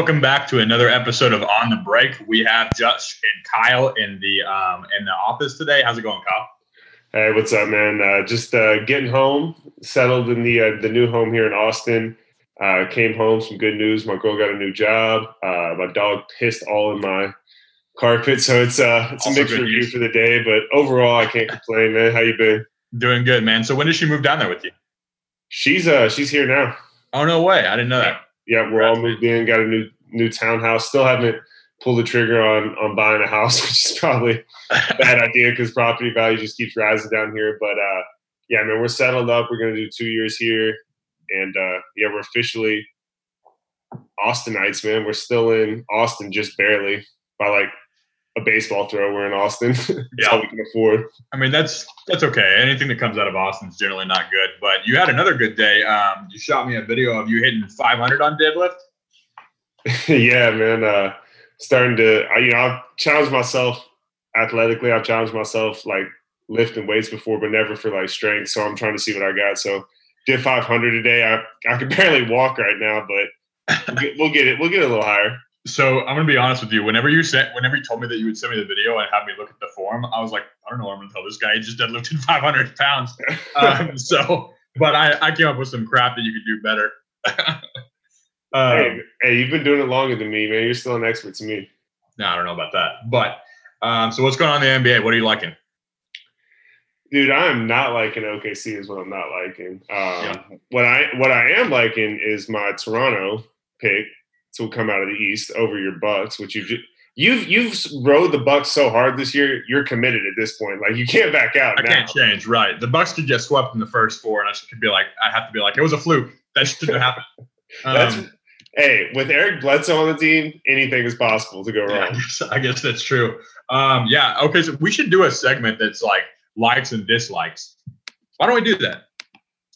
Welcome back to another episode of On the Break. We have Josh and Kyle in the um, in the office today. How's it going, Kyle? Hey, what's up, man? Uh, just uh, getting home, settled in the uh, the new home here in Austin. Uh, came home, some good news. My girl got a new job. Uh, my dog pissed all in my carpet, so it's uh it's Also a mixed review news. for the day. But overall, I can't complain, man. How you been? Doing good, man. So when did she move down there with you? She's uh she's here now. Oh no way! I didn't know that. Yeah, we're all moved in, got a new new townhouse. Still haven't pulled the trigger on on buying a house, which is probably a bad idea because property value just keeps rising down here. But uh, yeah, man, we're settled up. We're gonna do two years here, and uh, yeah, we're officially Austinites, man. We're still in Austin, just barely by like a baseball thrower in Austin. That's Yeah. all we can afford. I mean, that's that's okay. Anything that comes out of Austin is generally not good. But you had another good day. Um, you shot me a video of you hitting 500 on deadlift. yeah, man. Uh, starting to, I, you know, I've challenged myself athletically. I've challenged myself like lifting weights before, but never for like strength. So I'm trying to see what I got. So did 500 today. I I can barely walk right now, but we'll get, we'll get it. We'll get a little higher. So I'm gonna be honest with you. Whenever you said, whenever you told me that you would send me the video and have me look at the form, I was like, I don't know what I'm gonna tell this guy. He just deadlifted 500 pounds. Um, so, but I, I came up with some crap that you could do better. um, hey, hey, you've been doing it longer than me, man. You're still an expert to me. no, I don't know about that. But um, so what's going on in the NBA? What are you liking? Dude, I am not liking OKC. Is what I'm not liking. Um, Yeah. What I what I am liking is my Toronto pick to come out of the East over your Bucks, which you ju- you've you've rode the Bucks so hard this year. You're committed at this point. Like you can't back out I now. can't change. Right, the Bucks could get swept in the first four, and I could be like, I have to be like, it was a fluke. That shouldn't have happened. That's Um, hey, with Eric Bledsoe on the team, anything is possible to go Yeah, I wrong. guess, I guess that's true. Um, yeah. Okay. So we should do a segment that's like likes and dislikes. Why don't we do that?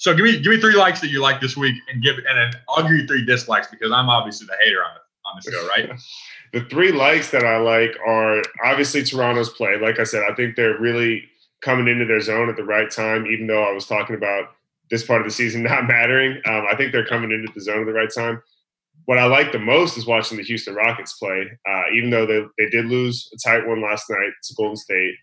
So give me give me three likes that you like this week, and give and then I'll give you three dislikes because I'm obviously the hater on the on the show, right? The three likes that I like are obviously Toronto's play. Like I said, I think they're really coming into their zone at the right time. Even though I was talking about this part of the season not mattering, um, I think they're coming into the zone at the right time. What I like the most is watching the Houston Rockets play. Uh, even though they, they did lose a tight one last night to Golden State,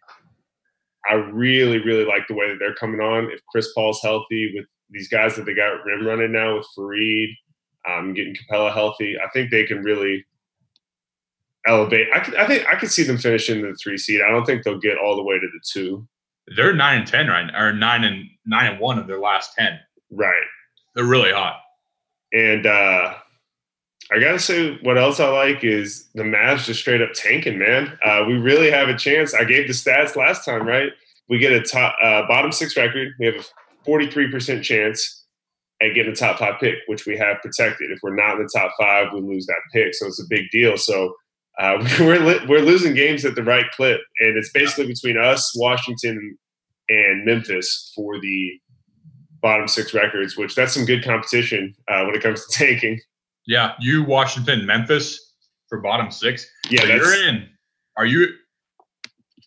I really, really like the way that they're coming on. If Chris Paul's healthy, with these guys that they got rim running now with Faried, um, getting Capela healthy, I think they can really elevate. I, could, I think I could see them finishing the three seed. I don't think they'll get all the way to the two. They're nine and ten right now, or nine and nine and one of their last ten. Right. They're really hot. And uh, I gotta say, what else I like is the Mavs just straight up tanking, man. Uh, we really have a chance. I gave the stats last time, right? We get a top uh, bottom six record. We have a forty-three percent chance at getting a top five pick, which we have protected. If we're not in the top five, we lose that pick. So it's a big deal. So uh, we're li- we're losing games at the right clip, and it's basically between us, Washington, and Memphis for the bottom six records. Which that's some good competition uh, when it comes to tanking. Yeah, you Washington, Memphis for bottom six. Yeah, you're in. Are you?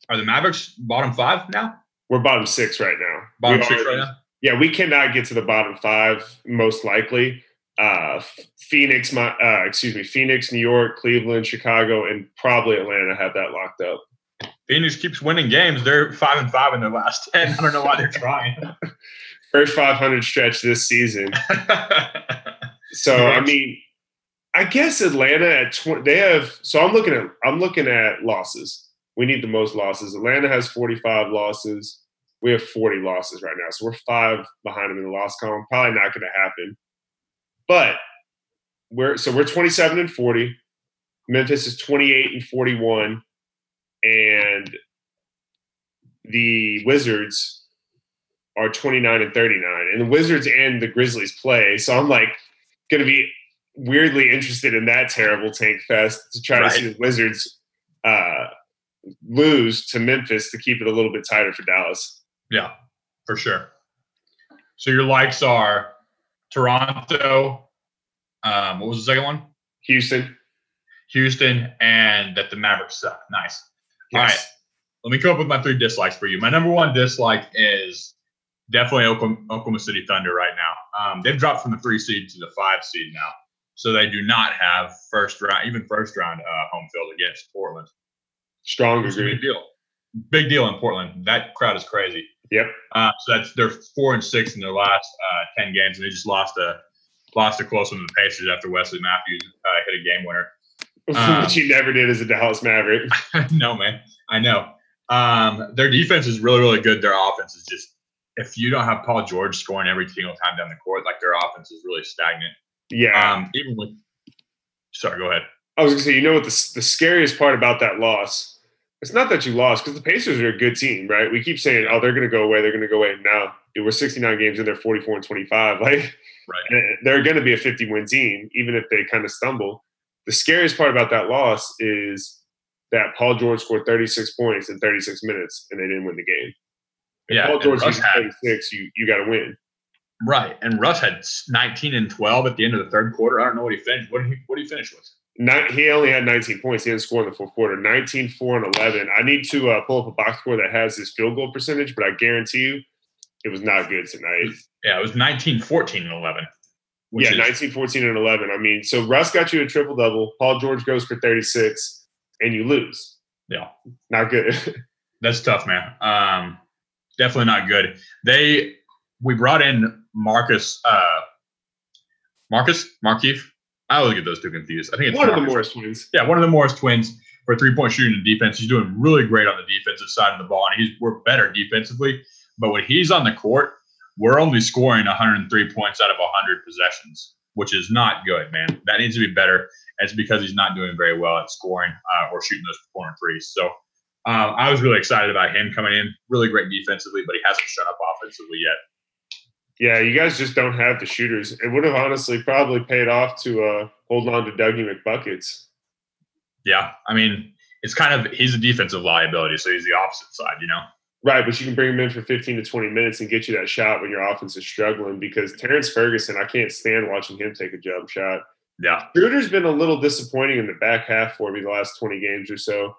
Are the Mavericks bottom five now? we're bottom six right now. Bottom We six already- right now. Yeah, we cannot get to the bottom five most likely. Uh, Phoenix, my uh, excuse me, Phoenix, New York, Cleveland, Chicago, and probably Atlanta have that locked up. Phoenix keeps winning games. They're five and five in their last ten. I don't know why they're trying. First 500 stretch this season. So I mean, I guess Atlanta at 20, they have. So I'm looking at I'm looking at losses. We need the most losses. Atlanta has 45 losses. We have 40 losses right now, so we're five behind them in the loss column. Probably not going to happen. But we're so we're 27 and 40. Memphis is 28 and 41, and the Wizards are 29 and 39. And the Wizards and the Grizzlies play, so I'm like going to be weirdly interested in that terrible tank fest to try Right. to see the Wizards uh, lose to Memphis to keep it a little bit tighter for Dallas. yeah, for sure. So your likes are Toronto. Um, what was the second one? Houston, Houston, and that the Mavericks suck. Nice. All yes. right. Let me come up with my three dislikes for you. My number one dislike is definitely Oklahoma, Oklahoma City Thunder right now. Um, they've dropped from the three seed to the five seed now. so they do not have first round, even first round uh, home field against Portland. Strong It's a big deal. Big deal in Portland. That crowd is crazy. Yep. Uh, so that's they're four and six in their last uh, ten games, and they just lost a lost a close one to the Pacers after Wesley Matthews uh, hit a game winner. Um, Which he never did as a Dallas Maverick. no, man, I know. Um, their defense is really, really good. Their offense is just if you don't have Paul George scoring every single time down the court, like their offense is really stagnant. Yeah. Um, even with sorry, go ahead. I was gonna say, you know what the the scariest part about that loss? It's not that you lost because the Pacers are a good team, right? We keep saying, "Oh, they're gonna go away, they're gonna go away." Now, dude, we're 69 games in, they're 44 and 25. Like, Right. they're going to be a 50 win team, even if they kind of stumble. The scariest part about that loss is that Paul George scored 36 points in 36 minutes, and they didn't win the game. If Yeah, Paul George had 36, you you got to win. right, and Russ had 19 and 12 at the end of the third quarter. I don't know what he finished. What did he what did he finish with? Not, he only had 19 points. He didn't score in the fourth quarter. 19, 4, and 11. I need to uh, pull up a box score that has his field goal percentage, but I guarantee you it was not good tonight. Yeah, it was 19, 14, and 11. Yeah, is- 19, 14, and 11. I mean, so Russ got you a triple double. Paul George goes for 36, and you lose. Yeah. Not good. That's tough, man. Um, definitely not good. They we brought in Marcus uh Marcus Markieff. I always get those two confused. I think it's One of the Morris twins. Yeah, one of the Morris twins for three point shooting and defense. He's doing really great on the defensive side of the ball, and he's we're better defensively. But when he's on the court, we're only scoring 103 points out of 100 possessions, which is not good, man. That needs to be better. It's because he's not doing very well at scoring uh, or shooting those corner threes. So um, I was really excited about him coming in. Really great defensively, but he hasn't shut up offensively yet. Yeah, you guys just don't have the shooters. It would have honestly probably paid off to uh, hold on to Dougie McBuckets. Yeah, I mean, it's kind of he's a defensive liability, so he's the opposite side, you know. Right, but you can bring him in for 15 to 20 minutes and get you that shot when your offense is struggling because Terrence Ferguson, I can't stand watching him take a jump shot. Yeah, Schroeder's been a little disappointing in the back half for me the last 20 games or so.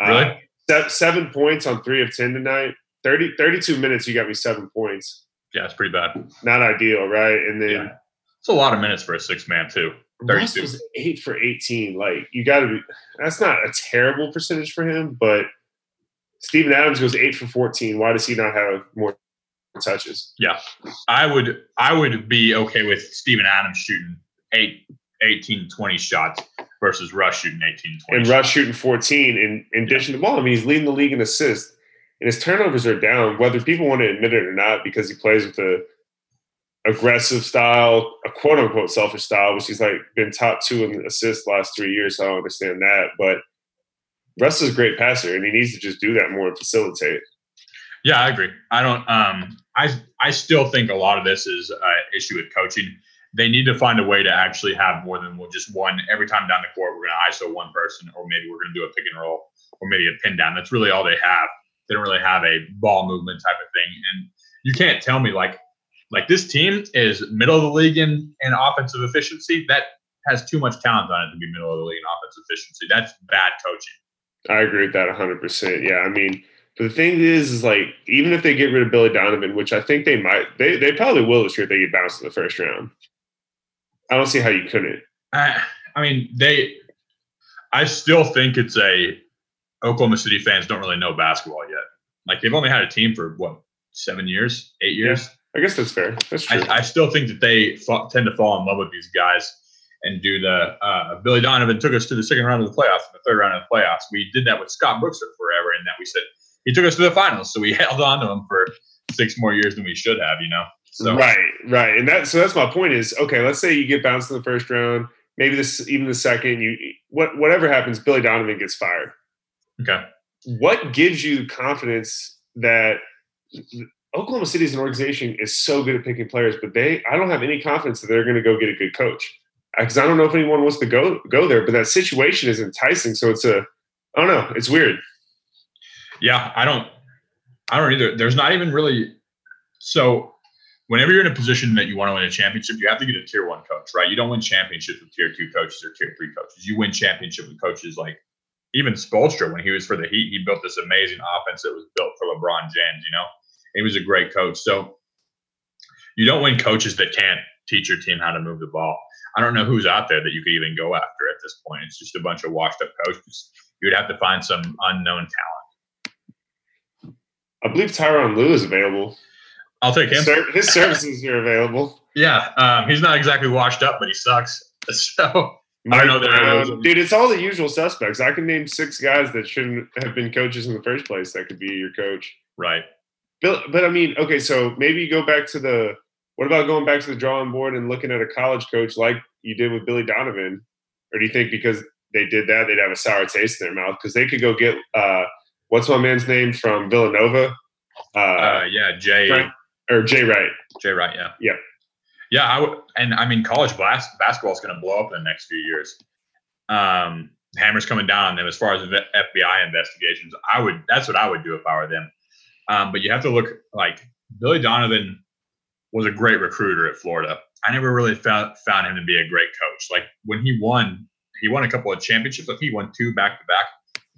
Uh, really. se- seven points on three of 10 tonight. 30, 32 minutes, you got me seven points. Yeah, it's pretty bad. Not ideal, right? And then Yeah. It's a lot of minutes for a six man too. Russ 32. was eight for 18. Like, you got to be, that's not a terrible percentage for him, but Steven Adams goes eight for 14. Why does he not have more touches? Yeah. I would I would be okay with Steven Adams shooting eight, 18, 20 shots versus Russ shooting 18, 20. And. Russ shooting 14 in and dishing the ball. I mean, he's leading the league in assists. And his turnovers are down, whether people want to admit it or not, because he plays with a aggressive style, a quote unquote selfish style, which he's like been top two in assists last three years. So I don't understand that. But Russ is a great passer, and he needs to just do that more and facilitate. Yeah, I agree. I don't. Um, I I still think a lot of this is an issue with coaching. They need to find a way to actually have more than just one every time down the court. We're going to ISO one person, or maybe we're going to do a pick and roll, or maybe a pin down. That's really all they have. They don't really have a ball movement type of thing, and you can't tell me like like this team is middle of the league in in offensive efficiency. That has too much talent on it to be middle of the league in offensive efficiency. That's bad coaching. I agree with that 100%. Yeah. I mean, the thing is, is like, even if they get rid of Billy Donovan, which I think they might, they, they probably will this year they get bounced in the first round. I don't see how you couldn't. I, I mean, they. I still think it's a Oklahoma City fans don't really know basketball yet. Like they've only had a team for what seven years, eight years. I guess that's fair. That's true. I, I still think that they fa- tend to fall in love with these guys and do the. Uh, Billy Donovan took us to the second round of the playoffs, and the third round of the playoffs. We did that with Scott Brooks for forever, and that we said he took us to the finals, so we held on to him for six more years than we should have. You know. So Right, right, and that so that's my point. Is okay. Let's say you get bounced in the first round, maybe this even the second. You what whatever happens, Billy Donovan gets fired. okay. What gives you confidence that Oklahoma City as an organization is so good at picking players, but they I don't have any confidence that they're going to go get a good coach because I don't know if anyone wants to go go there. But that situation is enticing, so it's a I don't know. It's weird. Yeah, I don't I don't either. There's not even really so whenever you're in a position that you want to win a championship, you have to get a tier one coach, right? You don't win championships with tier two coaches or tier three coaches. You win championship with coaches like even Spoelstra when he was for the Heat, he built this amazing offense that was built for LeBron James, you know. He was a great coach. So you don't win coaches that can't teach your team how to move the ball. I don't know who's out there that you could even go after at this point. It's just a bunch of washed up coaches. You would have to find some unknown talent. I believe Tyronn Lue is available. I'll take him. His services are available. Yeah, um, he's not exactly washed up, but he sucks. So Mike I know Brown, dude, it's all the usual suspects. I can name six guys that shouldn't have been coaches in the first place that could be your coach. Right. But, but I mean, okay, so maybe you go back to the what about going back to the drawing board and looking at a college coach like you did with Billy Donovan? Or do you think because they did that, they'd have a sour taste in their mouth? Because they could go get uh, what's my man's name from Villanova? Uh, uh, yeah, Jay Frank, or Jay Wright. Jay Wright, yeah, yeah, yeah. I w- and I mean, college bas- basketball is going to blow up in the next few years. Um, hammers coming down on them as far as FBI investigations. I would that's what I would do if I were them. Um, but you have to look like Billy Donovan was a great recruiter at Florida. I never really found found him to be a great coach. Like when he won, he won a couple of championships. Like he won two back to back.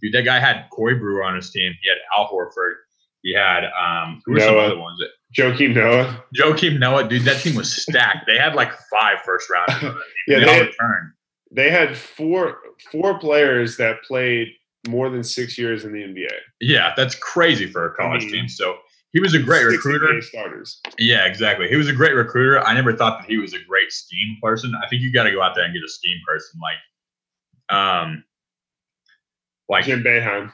Dude, that guy had Corey Brewer on his team. He had Al Horford. He had um who were Noah. some other ones? Joakim Noah. Joakim Noah, dude, that team was stacked. they had like five first round. yeah, they, they had, They had four four players that played more than six years in the NBA. Yeah, that's crazy for a college I mean, team. So he was a great recruiter. Starters. Yeah, exactly. He was a great recruiter. I never thought that he was a great scheme person. I think you got to go out there and get a scheme person like, um, like Jim Boeheim.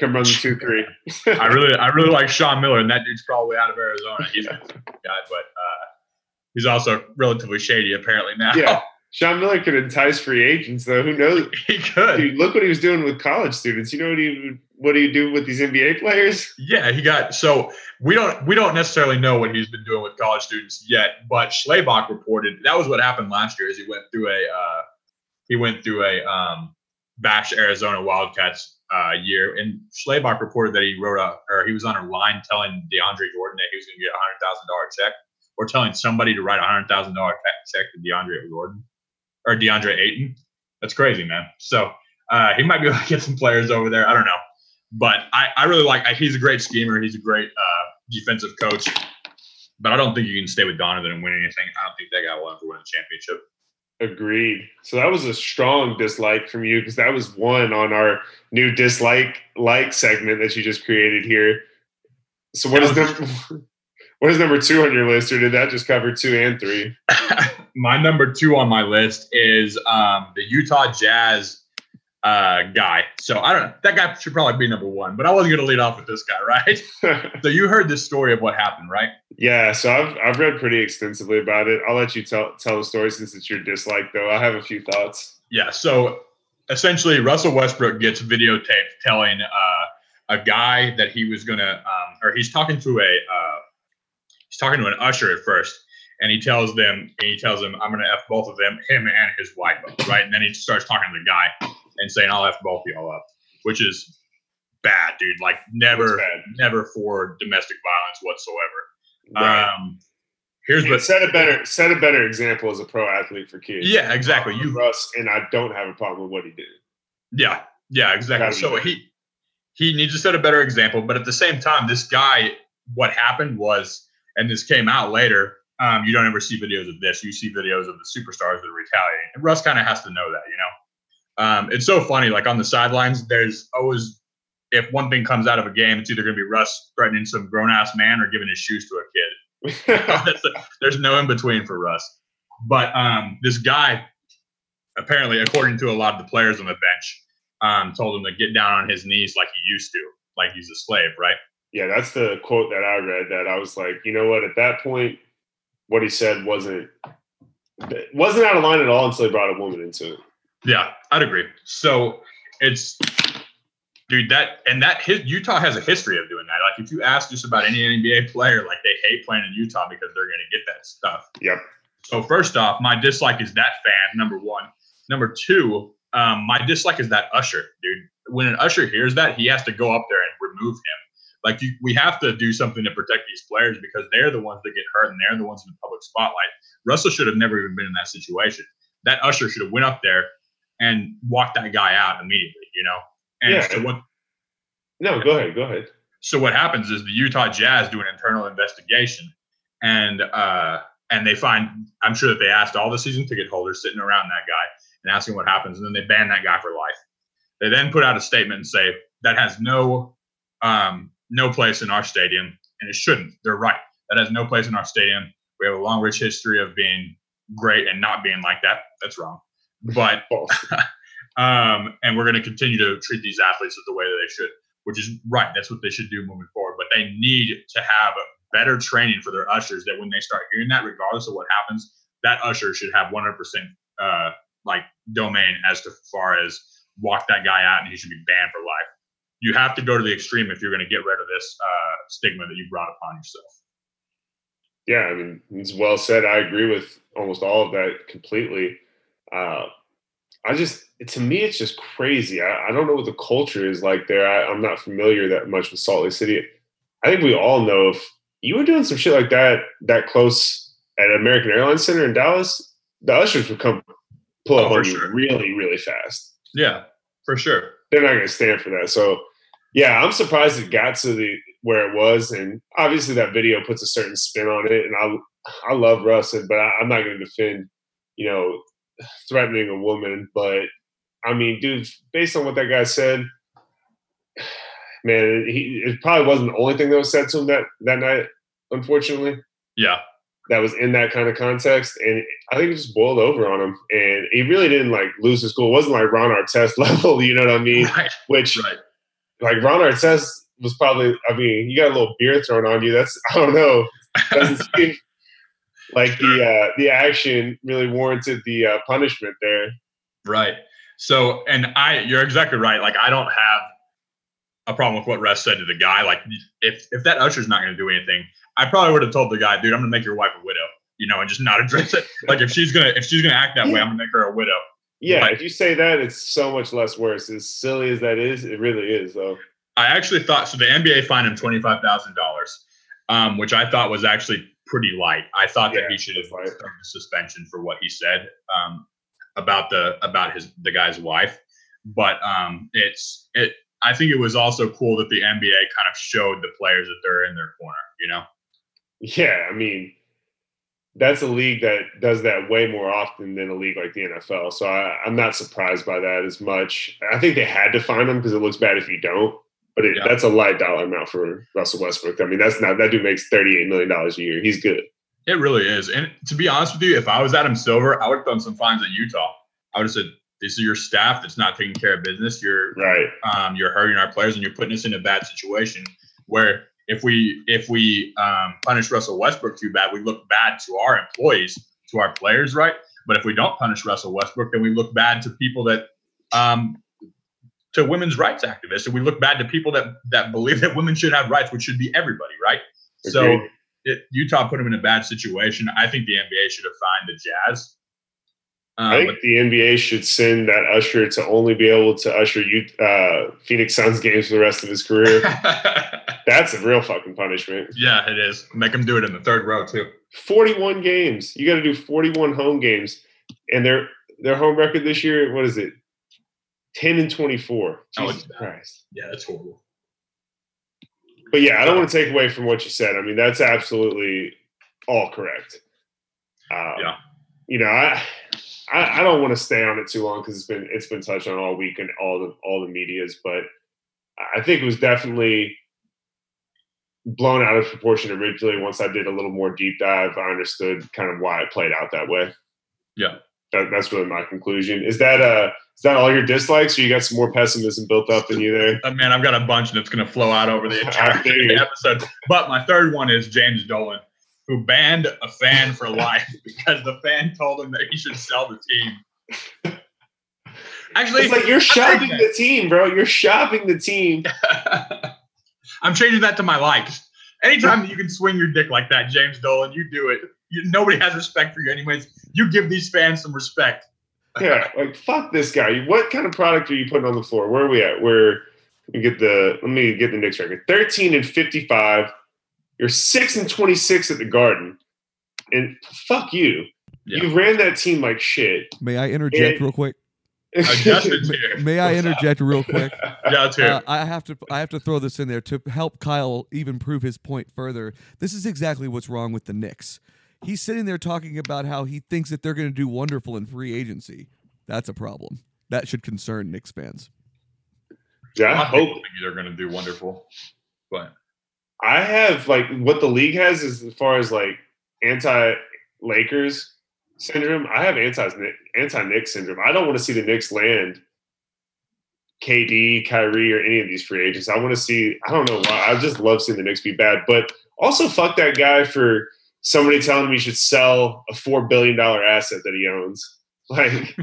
Come run the two three. I really, I really like Sean Miller, and that dude's probably out of Arizona. He's a guy, but uh, he's also relatively shady apparently now. Yeah. Sean Miller could entice free agents, though. Who knows? He could. Dude, look what he was doing with college students. You know what he what do you do with these NBA players? Yeah, he got so we don't we don't necessarily know what he's been doing with college students yet, but Schlabach reported that was what happened last year. Is he went through a uh, he went through a um, bash Arizona Wildcats uh, year, and Schlabach reported that he wrote a or he was on a line telling DeAndre Jordan that he was going to get a hundred thousand dollar check, or telling somebody to write a hundred thousand dollar check to DeAndre Jordan or DeAndre Ayton. That's crazy, man. So uh, he might be able to get some players over there. I don't know. But I, I really like. He's a great schemer. He's a great uh, defensive coach. But I don't think you can stay with Donovan and win anything. I don't think that guy will ever win a championship. Agreed. So that was a strong dislike from you because that was one on our new dislike like segment that you just created here. So what is number what is number two on your list, or did that just cover two and three? my number two on my list is um, the Utah Jazz uh, guy. So I don't know. That guy should probably be number one, but I wasn't going to lead off with this guy, right? so you heard this story of what happened, right? Yeah. So I've, I've read pretty extensively about it. I'll let you tell, tell the story since it's your dislike, though. I have a few thoughts. Yeah. So essentially, Russell Westbrook gets videotaped telling uh, a guy that he was going to, um, or he's talking to a, uh, he's talking to an usher at first and he tells them, and he tells them, I'm going to F both of them, him and his wife, right? And then he starts talking to the guy and saying I'll F both of y'all up, which is bad, dude. Like never, never for domestic violence whatsoever. Right. Um, here's what set a better set a better example as a pro athlete for kids. Yeah, exactly. You Russ and I don't have a problem with what he did. Yeah, yeah, exactly. So he he needs to set a better example, but at the same time, this guy, what happened was, and this came out later. Um, you don't ever see videos of this. You see videos of the superstars that are retaliating. And Russ kind of has to know that, you know. Um, it's so funny. Like on the sidelines, there's always if one thing comes out of a game, it's either going to be Russ threatening some grown ass man or giving his shoes to a kid. there's no in between for Russ. But um, this guy, apparently, according to a lot of the players on the bench, um, told him to get down on his knees like he used to, like he's a slave, right? Yeah, that's the quote that I read. That I was like, you know what? At that point, what he said wasn't wasn't out of line at all until he brought a woman into it. Yeah, I'd agree. So it's dude that and that his, Utah has a history of doing that. Like if you ask just about any NBA player, like they hate playing in Utah because they're going to get that stuff. Yep. So first off, my dislike is that fan. Number one. Number two, um, my dislike is that Usher, dude. When an Usher hears that, he has to go up there and remove him. Like you, we have to do something to protect these players because they're the ones that get hurt and they're the ones in the public spotlight. Russell should have never even been in that situation. That Usher should have went up there and walk that guy out immediately, you know? And yeah. so what No, go ahead, go ahead. So what happens is the Utah Jazz do an internal investigation and uh and they find I'm sure that they asked all the season ticket holders sitting around that guy and asking what happens, and then they ban that guy for life. They then put out a statement and say that has no um, no place in our stadium, and it shouldn't. They're right. That has no place in our stadium. We have a long, rich history of being great and not being like that. That's wrong. But um, and we're going to continue to treat these athletes the way that they should, which is right. That's what they should do moving forward. But they need to have better training for their ushers. That when they start hearing that, regardless of what happens, that usher should have 100% uh, like domain as to far as walk that guy out and he should be banned for life. You have to go to the extreme if you're going to get rid of this uh, stigma that you brought upon yourself. Yeah, I mean, it's well said. I agree with almost all of that completely. Uh, I just, to me, it's just crazy. I, I, don't know what the culture is like there. I, I'm not familiar that much with Salt Lake City. I think we all know if you were doing some shit like that that close at American Airlines Center in Dallas, the ushers would come pull up oh, on you sure. really, really fast. Yeah, for sure. They're not going to stand for that. So, yeah, I'm surprised it got to the where it was, and obviously that video puts a certain spin on it. And I, I love Russ, but I, I'm not going to defend, you know, threatening a woman. But I mean, dude, based on what that guy said, man, he it probably wasn't the only thing that was said to him that that night. Unfortunately, yeah, that was in that kind of context, and I think it just boiled over on him, and he really didn't like lose his cool. It wasn't like Ron Artest level, you know what I mean? Right. Which, right. like Ron Artest was probably. I mean, you got a little beer thrown on you. That's I don't know. Doesn't seem like the uh, the action really warranted the uh, punishment there. Right. So, and I, you're exactly right. Like, I don't have a problem with what Russ said to the guy. Like, if if that usher's not going to do anything, I probably would have told the guy, dude, I'm going to make your wife a widow. You know, and just not address it. Like, if she's gonna if she's gonna act that way, I'm gonna make her a widow. Yeah, like, if you say that, it's so much less worse. As silly as that is, it really is, though. I actually thought so. The NBA fined him twenty five thousand dollars, um, which I thought was actually pretty light. I thought yeah, that he should have a suspension for what he said um, about the about his the guy's wife. But um, it's it. I think it was also cool that the NBA kind of showed the players that they're in their corner. You know. Yeah, I mean, that's a league that does that way more often than a league like the NFL. So I, am not surprised by that as much. I think they had to find him because it looks bad if you don't. But it, yeah. that's a light dollar amount for Russell Westbrook. I mean, that's not that dude makes thirty eight million dollars a year. He's good. It really is. And to be honest with you, if I was Adam Silver, I would have done some fines at Utah. I would have said, "This is your staff that's not taking care of business. You're right. Um, you're hurting our players, and you're putting us in a bad situation where." If we if we um, punish Russell Westbrook too bad, we look bad to our employees, to our players, right? But if we don't punish Russell Westbrook, then we look bad to people that um, to women's rights activists, and we look bad to people that that believe that women should have rights, which should be everybody, right? So it, Utah put them in a bad situation. I think the NBA should have fined the Jazz. Um, I think but, the NBA should send that usher to only be able to usher you, uh, Phoenix Suns games for the rest of his career. That's a real fucking punishment. Yeah, it is. Make him do it in the third row too. Forty-one games. You got to do forty-one home games, and their their home record this year. What is it? 10 and 24. Jesus oh, Christ. Yeah, that's horrible. But yeah, I don't want to take away from what you said. I mean, that's absolutely all correct. Um, yeah. You know, I, I, I don't want to stay on it too long because it's been it's been touched on all week and all the all the media's, but I think it was definitely blown out of proportion originally. Once I did a little more deep dive, I understood kind of why it played out that way. Yeah, that, that's really my conclusion. Is that uh is that all your dislikes, or you got some more pessimism built up in you there? Uh, man, I've got a bunch, and it's going to flow out over the entire episode. But my third one is James Dolan, who banned a fan for life because the fan told him that he should sell the team. Actually, it's like you're shopping the team, bro. You're shopping the team. I'm changing that to my likes. Anytime you can swing your dick like that, James Dolan, you do it. You, nobody has respect for you, anyways. You give these fans some respect yeah, like fuck this guy. What kind of product are you putting on the floor? Where are we at? Where me get the let me get the Knicks record. Thirteen and fifty-five. You're six and twenty-six at the Garden, and fuck you. Yeah. You ran that team like shit. May I interject and, real quick? May I interject real quick? yeah. Uh, I have to. I have to throw this in there to help Kyle even prove his point further. This is exactly what's wrong with the Knicks he's sitting there talking about how he thinks that they're going to do wonderful in free agency. That's a problem. That should concern Knicks fans. Yeah, I hope they're going to do wonderful. But I have like what the league has is as far as like anti Lakers syndrome. I have anti anti Knicks syndrome. I don't want to see the Knicks land KD, Kyrie, or any of these free agents. I want to see. I don't know why. I just love seeing the Knicks be bad, but also fuck that guy for somebody telling him he should sell a four billion dollar asset that he owns. Like,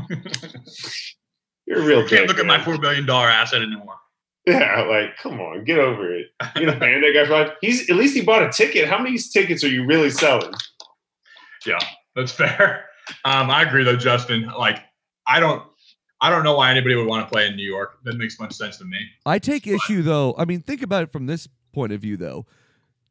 you're a real. You can't look man. at my four billion dollar asset anymore. Yeah, like, come on, get over it. You know, ban that guy for life. He's at least he bought a ticket. How many tickets are you really selling? Yeah, that's fair. Um, I agree though, Justin. Like, I don't. I don't know why anybody would want to play in New York. That makes much sense to me. I take but. issue though. I mean, think about it from this point of view though.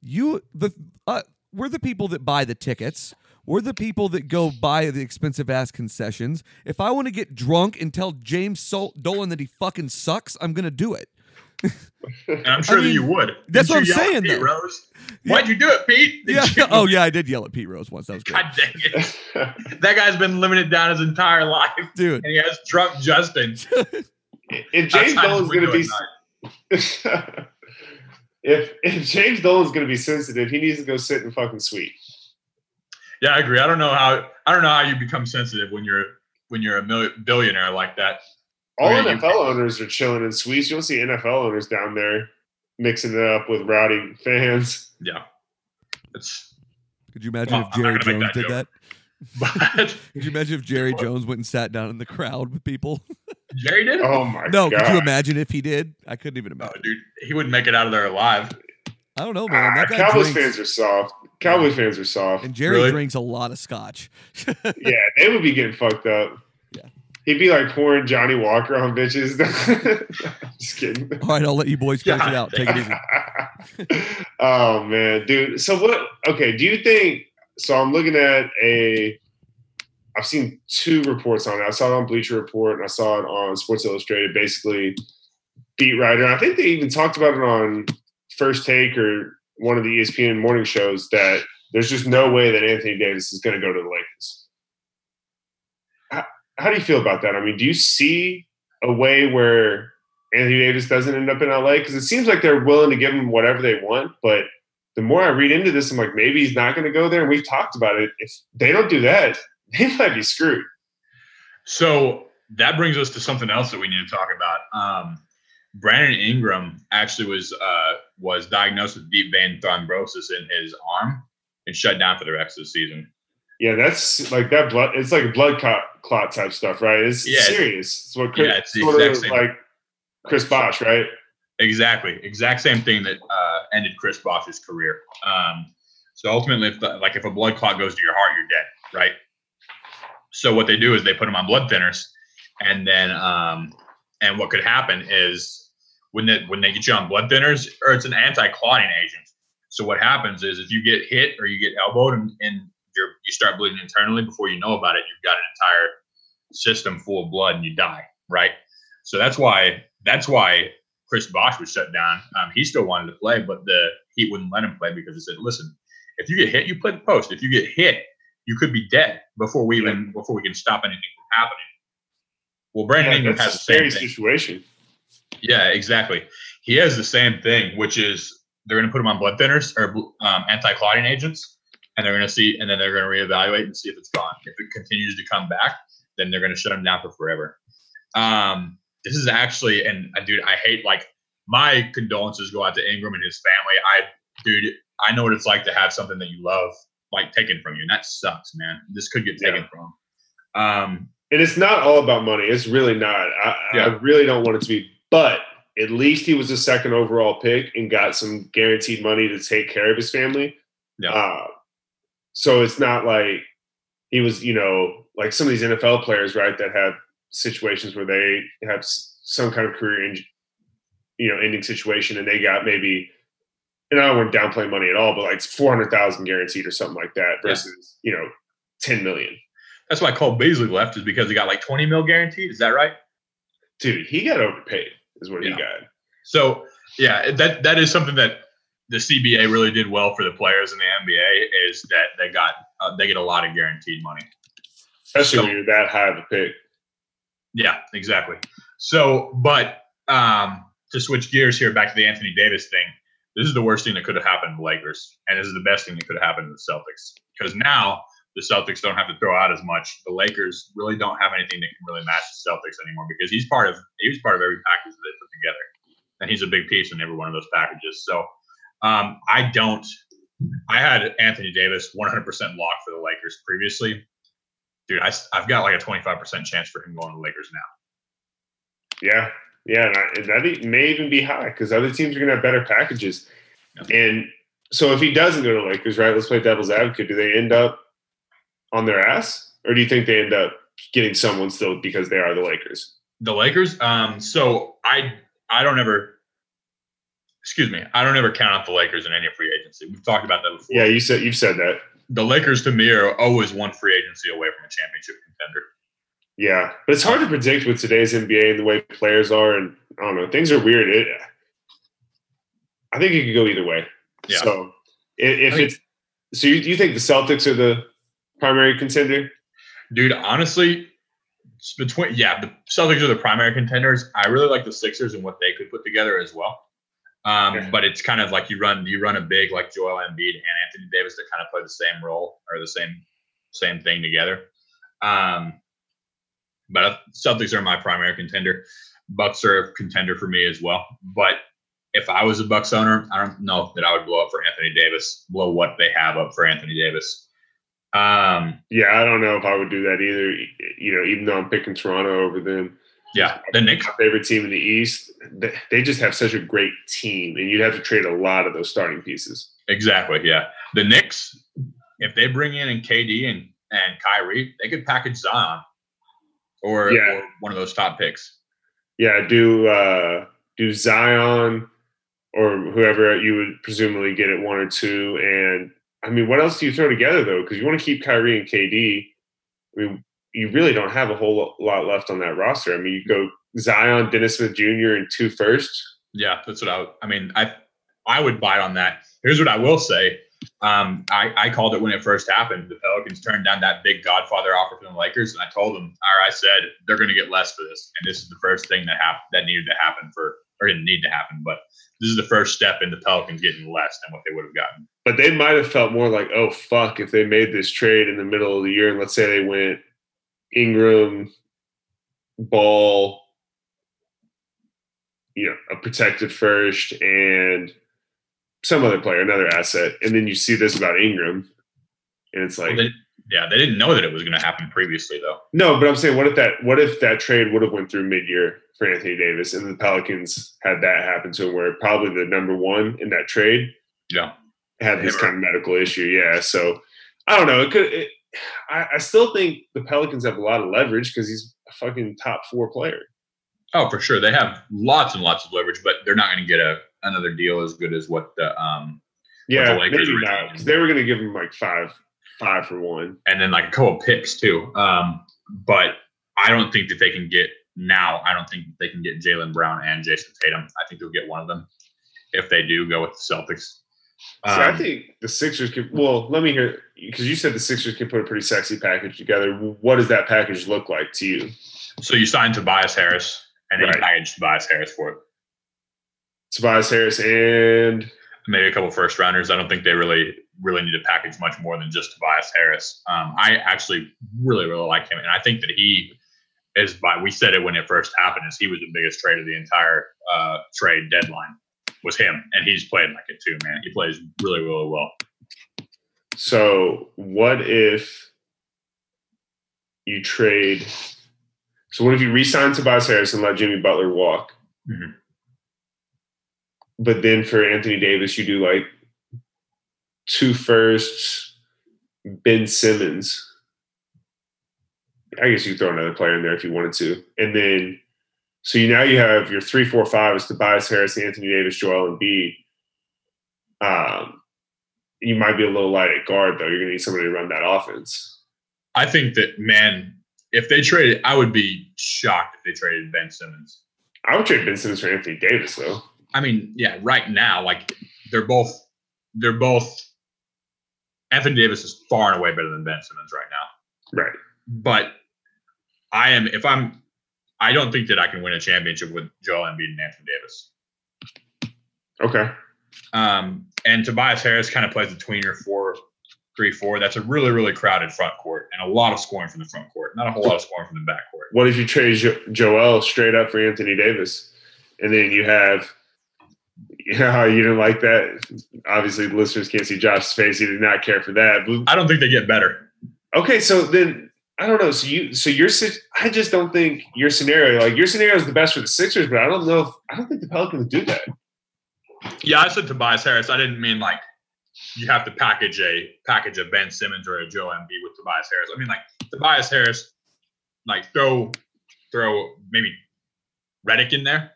You the uh, we're the people that buy the tickets. We're the people that go buy the expensive ass concessions. If I want to get drunk and tell James Sol- Dolan that he fucking sucks, I'm gonna do it. and I'm sure I mean, that you would. That's what I'm saying. Pete though. Rose? Why'd you do it, Pete? Did yeah. Oh yeah, I did yell at Pete Rose once. That was great. God dang it! that guy's been limited down his entire life, dude. And he has drunk Justin. if James Dolan's going to be, if if James Dolan's going to be sensitive, he needs to go sit in fucking suite. Yeah, I agree. I don't know how I don't know how you become sensitive when you're when you're a million, billionaire like that. All NFL you, owners are chilling in suites. You'll see NFL owners down there mixing it up with rowdy fans. Yeah, it's. Could you imagine well, if Jerry Jones that did joke. that? But could you imagine if Jerry Jones went and sat down in the crowd with people? Jerry did. Oh my no, god! No, could you imagine if he did? I couldn't even oh, imagine. Oh, dude, he wouldn't make it out of there alive. I don't know, man. That guy Cowboys drinks. fans are soft. Cowboys fans are soft. And Jerry really? drinks a lot of scotch. yeah, they would be getting fucked up. Yeah. He'd be like pouring Johnnie Walker on bitches. Just kidding. All right, I'll let you boys finish it out. Take it easy. oh man, dude. So what? Okay, do you think? So I'm looking at a. I've seen two reports on it. I saw it on Bleacher Report and I saw it on Sports Illustrated. Basically, beat writer. I think they even talked about it on First Take or one of the ESPN morning shows that there's just no way that Anthony Davis is going to go to the Lakers how do you feel about that? I mean, do you see a way where Anthony Davis doesn't end up in LA? Because it seems like they're willing to give him whatever they want, but the more I read into this, I'm like, maybe he's not going to go there. And we've talked about it. If they don't do that, they might be screwed. So that brings us to something else that we need to talk about. Um, Brandon Ingram actually was uh, was diagnosed with deep vein thrombosis in his arm and shut down for the rest of the season. Yeah, that's like that blood. It's like blood clot, clot type stuff, right? It's yeah, serious. It's what Chris, yeah, it's the exact same. like Chris Bosh, right? Exactly, exact same thing that uh, ended Chris Bosh's career. Um, so ultimately, if the, like if a blood clot goes to your heart, you're dead, right? So what they do is they put them on blood thinners, and then um, and what could happen is when they when they get you on blood thinners, or it's an anti-clotting agent. So what happens is if you get hit or you get elbowed and, and you start bleeding internally before you know about it. You've got an entire system full of blood and you die, right? So that's why that's why Chris Bosh was shut down. Um, he still wanted to play, but the Heat wouldn't let him play because they said, "Listen, if you get hit, you play the post. If you get hit, you could be dead before we even before we can stop anything from happening." Well, Brandon yeah, Ingram has the same thing. situation. Yeah, exactly. He has the same thing, which is they're going to put him on blood thinners or um, anti-clotting agents, and they're going to see, and then they're going to reevaluate and see if it's gone. If it continues to come back, then they're going to shut them down for forever. Um, this is actually, and uh, dude, I hate like my condolences go out to Ingram and his family. I, dude, I know what it's like to have something that you love like taken from you, and that sucks, man. This could get taken yeah. from. Um, and it's not all about money. It's really not. I, yeah. I really don't want it to be, but at least he was a second overall pick and got some guaranteed money to take care of his family. Yeah. Uh, so it's not like he was, you know, like some of these NFL players, right, that have situations where they have some kind of career, in, you know, ending situation, and they got maybe, and I don't want to downplay money at all, but like four hundred thousand guaranteed or something like that versus, yeah. you know, ten million. That's why Cole Beasley left is because he got like twenty mil guaranteed. Is that right? Dude, he got overpaid. Is what yeah. he got. So yeah, that that is something that the CBA really did well for the players in the NBA is that they got uh, they get a lot of guaranteed money. Especially So- when you're that high of a pick. Yeah, exactly. So, but um, to switch gears here back to the Anthony Davis thing, this is the worst thing that could have happened to the Lakers, and this is the best thing that could have happened to the Celtics because now the Celtics don't have to throw out as much. The Lakers really don't have anything that can really match the Celtics anymore because he's part of he was part of every package that they put together, and he's a big piece in every one of those packages. So, um, I don't. I had Anthony Davis 100% locked for the Lakers previously. Dude, I, have got like a 25% chance for him going to the Lakers now. Yeah, yeah, and, I, and that may even be high because other teams are going to have better packages. Yeah. And so, if he doesn't go to the Lakers, right? Let's play devil's advocate. Do they end up on their ass, or do you think they end up getting someone still because they are the Lakers? The Lakers. Um, so I I don't ever excuse me, I don't ever count out the Lakers in any free agency. We've talked about that before. Yeah, you said you've said that. The Lakers to me are always one free agency away from a championship contender. Yeah, but it's hard to predict with today's NBA and the way players are, and I don't know, things are weird. It, I think it could go either way. Yeah. So if I mean- it's so, you, you think the Celtics are the primary contender? Dude, honestly, between yeah, the Celtics are the primary contenders. I really like the Sixers and what they could put together as well. Um, Yeah. But it's kind of like you run you run a big like Joel Embiid and Anthony Davis that kind of play the same role or the same same thing together. Um, but Celtics are my primary contender. Bucks are a contender for me as well. But if I was a Bucks owner, I don't know that I would blow up for Anthony Davis, blow what they have up for Anthony Davis. Um, Yeah, I don't know if I would do that either. You know, even though I'm picking Toronto over them, yeah, the Knicks my favorite team in the East, they, just have such a great team, and you'd have to trade a lot of those starting pieces. Exactly. Yeah. The Knicks, if they bring in and KD and, and Kyrie, they could package Zion or, Yeah. or one of those top picks. Yeah, do uh, do Zion or whoever you would presumably get at one or two, and I mean, what else do you throw together though? Because you want to keep Kyrie and KD. I mean, you really don't have a whole lot left on that roster. I mean, you go Zion, Dennis Smith Jr., and two firsts. Yeah, that's what I would. I mean, I I would bite on that. Here's what I will say. Um, I, I called it when it first happened. The Pelicans turned down that big Godfather offer from the Lakers, and I told them, or I said, they're going to get less for this, and this is the first thing that happened that needed to happen for, or didn't need to happen, but this is the first step in the Pelicans getting less than what they would have gotten. But they might have felt more like, oh fuck, if they made this trade in the middle of the year, and let's say they went Ingram, Ball, you know, a protected first, and some other player, another asset, and then you see this about Ingram, and it's like, Well, they, yeah, they didn't know that it was going to happen previously, though. no, but I'm saying, what if that, what if that trade would have went through mid year for Anthony Davis, and the Pelicans had that happen to him, where probably the number one in that trade Yeah. had this kind of medical issue. Yeah, so I don't know. It could. It, I, I still think the Pelicans have a lot of leverage because he's a fucking top four player. Oh, for sure. They have lots and lots of leverage, but they're not going to get a another deal as good as what the um Yeah, the Lakers maybe not. 'cause they were going to give him like five, five for one. and then like a couple picks too. Um, but I don't think that they can get now. I don't think they can get Jaylen Brown and Jayson Tatum. I think they'll get one of them if they do go with the Celtics. See, I Um, think the Sixers could. Well, let me hear because you said the Sixers can put a pretty sexy package together. What does that package look like to you? so you signed Tobias Harris, and then Right. you packaged Tobias Harris for it. Tobias Harris and maybe a couple first rounders. I don't think they really really need to package much more than just Tobias Harris. Um, I actually really really like him, and I think that he is by. We said it when it first happened, is he was the biggest trade of the entire uh, trade deadline was him, and he's played like it too, man. He plays really really well. So what if you trade? So what if you re-sign Tobias Harris and let Jimmy Butler walk? Mhm. But then for Anthony Davis, you do like two firsts, Ben Simmons. I guess you throw another player in there if you wanted to, and then so you now you have your three, four, five is Tobias Harris, Anthony Davis, Joel Embiid. Um, you might be a little light at guard though. You're going to need somebody to run that offense. I think that man, if they traded, I would be shocked if they traded Ben Simmons. I would trade Ben Simmons for Anthony Davis though. I mean, yeah, right now, like they're both they're both Anthony Davis is far and away better than Ben Simmons right now. Right. But I am if I'm I don't think that I can win a championship with Joel Embiid and Anthony Davis. Okay. Um, and Tobias Harris kind of plays a tweener four, three, four. That's a really, really crowded front court and a lot of scoring from the front court, not a whole lot of scoring from the back court. What if you trade jo- Joel straight up for Anthony Davis, and then you have, how you didn't like that. Obviously, the listeners can't see Josh's face. He did not care for that. I don't think they get better. okay, so then I don't know. So you, so your, I just don't think your scenario, like your scenario, is the best for the Sixers, but I don't know. If, I don't think the Pelicans do that. Yeah, I said Tobias Harris. I didn't mean like you have to package a package a Ben Simmons or a Joe Embiid with Tobias Harris. I mean like Tobias Harris, like throw throw maybe Redick in there.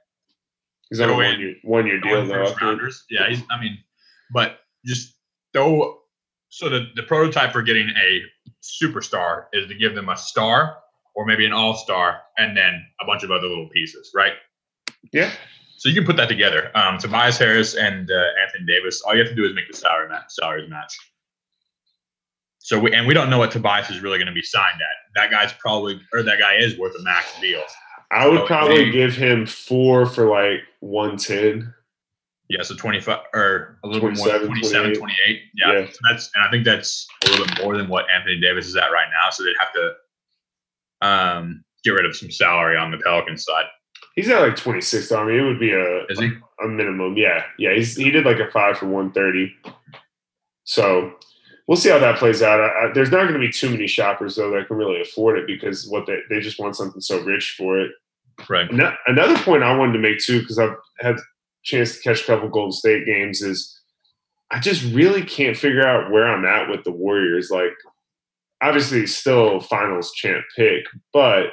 He's on a one year one year deal though. Yeah, he's, I mean, but just throw. So the the prototype for getting a superstar is to give them a star or maybe an all star and then a bunch of other little pieces, right? Yeah. So you can put that together. Um, Tobias Harris and uh, Anthony Davis. All you have to do is make the salary match, salaries match. So we and we don't know what Tobias is really going to be signed at. That guy's probably or that guy is worth a max deal. I would Oh, probably give him four for like one ten. Yeah, so 25 or a little bit more 27, 27, 28. 28. Yeah. Yeah. So that's and I think that's a little bit more than what Anthony Davis is at right now. So they'd have to um get rid of some salary on the Pelicans side. He's at like twenty six. I mean, it would be a Is he? a minimum. Yeah, yeah. He's he did like a five for one thirty. So we'll see how that plays out. I, I, there's not going to be too many shoppers though that can really afford it because what they they just want something so rich for it. Right. Ano- Another point I wanted to make too because I've had chance to catch a couple Golden State games is I just really can't figure out where I'm at with the Warriors. Like, obviously, still finals champ pick, but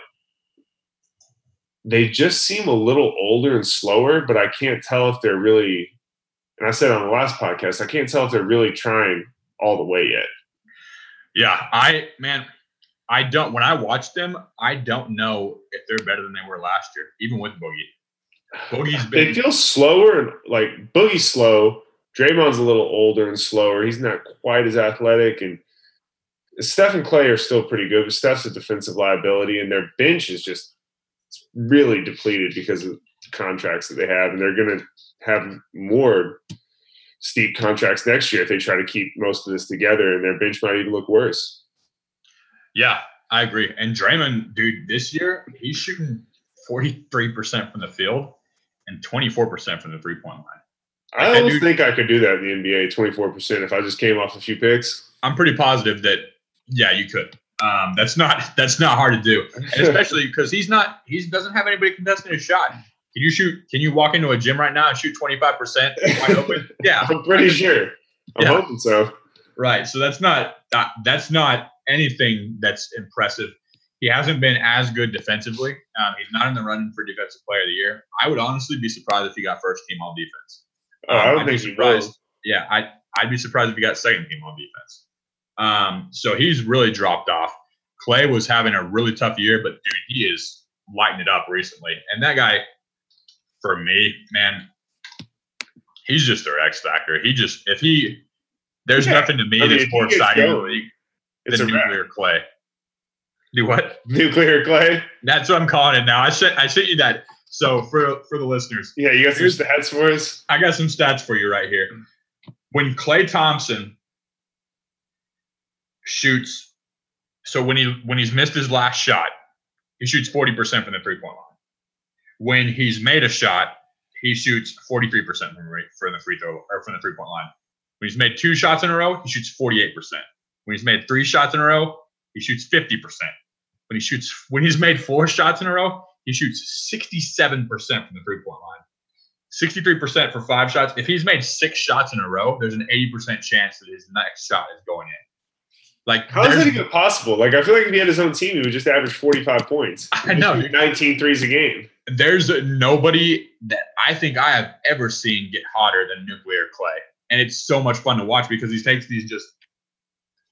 they just seem a little older and slower. But I can't tell if they're really. And I said on the last podcast, I can't tell if they're really trying all the way yet. Yeah, I man, I don't when I watch them, I don't know if they're better than they were last year, even with Boogie. Boogie's They been feel slower and like Boogie's slow. Draymond's a little older and slower. He's not quite as athletic, and Steph and Klay are still pretty good. But Steph's a defensive liability, and their bench is just really depleted because of the contracts that they have, and they're going to have more steep contracts next year if they try to keep most of this together, and their bench might even look worse. Yeah, I agree. And Draymond, dude, this year he's shooting 43% from the field and 24% from the three point line. I Okay, don't dude. think I could do that in the NBA, twenty four percent, if I just came off a few picks. I'm pretty positive that yeah, you could. Um, that's not that's not hard to do, and especially because he's not he doesn't have anybody contesting his shot. Can you shoot? Can you walk into a gym right now and shoot 25 percent wide open? Yeah, I'm pretty sure. I'm Yeah. hoping so. right. So that's not that, that's not anything that's impressive. He hasn't been as good defensively. Um, he's not in the running for defensive player of the year. I would honestly be surprised if he got first team all defense. Oh, I Um, don't I'd be surprised. Yeah, I I'd be surprised if he got second team all defense. Um, so he's really dropped off. Klay was having a really tough year, but dude, he is lighting it up recently. And that guy, for me, man, he's just their X factor. He just if he there's Yeah. nothing to me I mean, that's more exciting in the going, league It's than wrap. nuclear Klay. Do what? Nuclear Klay. That's what I'm calling it now. I sent I sent you that. So for for the listeners, Yeah, you got some stats for us. I got some stats for you right here. When Klay Thompson shoots, so when he when he's missed his last shot, he shoots 40% from the three point line. When he's made a shot, he shoots 43% from from the free throw or from the three point line. When he's made two shots in a row, he shoots 48%. When he's made three shots in a row, he shoots 50%. When he shoots when he's made four shots in a row, he shoots 67% from the three point line. 63% for five shots. If he's made six shots in a row, there's an 80% chance that his next shot is going in. Like, How is that even possible? Like, I feel like if he had his own team, he would just average 45 points. I know, He'd dude. 19 threes a game. there's nobody that I think I have ever seen get hotter than Nuclear Klay. And it's so much fun to watch because he takes these just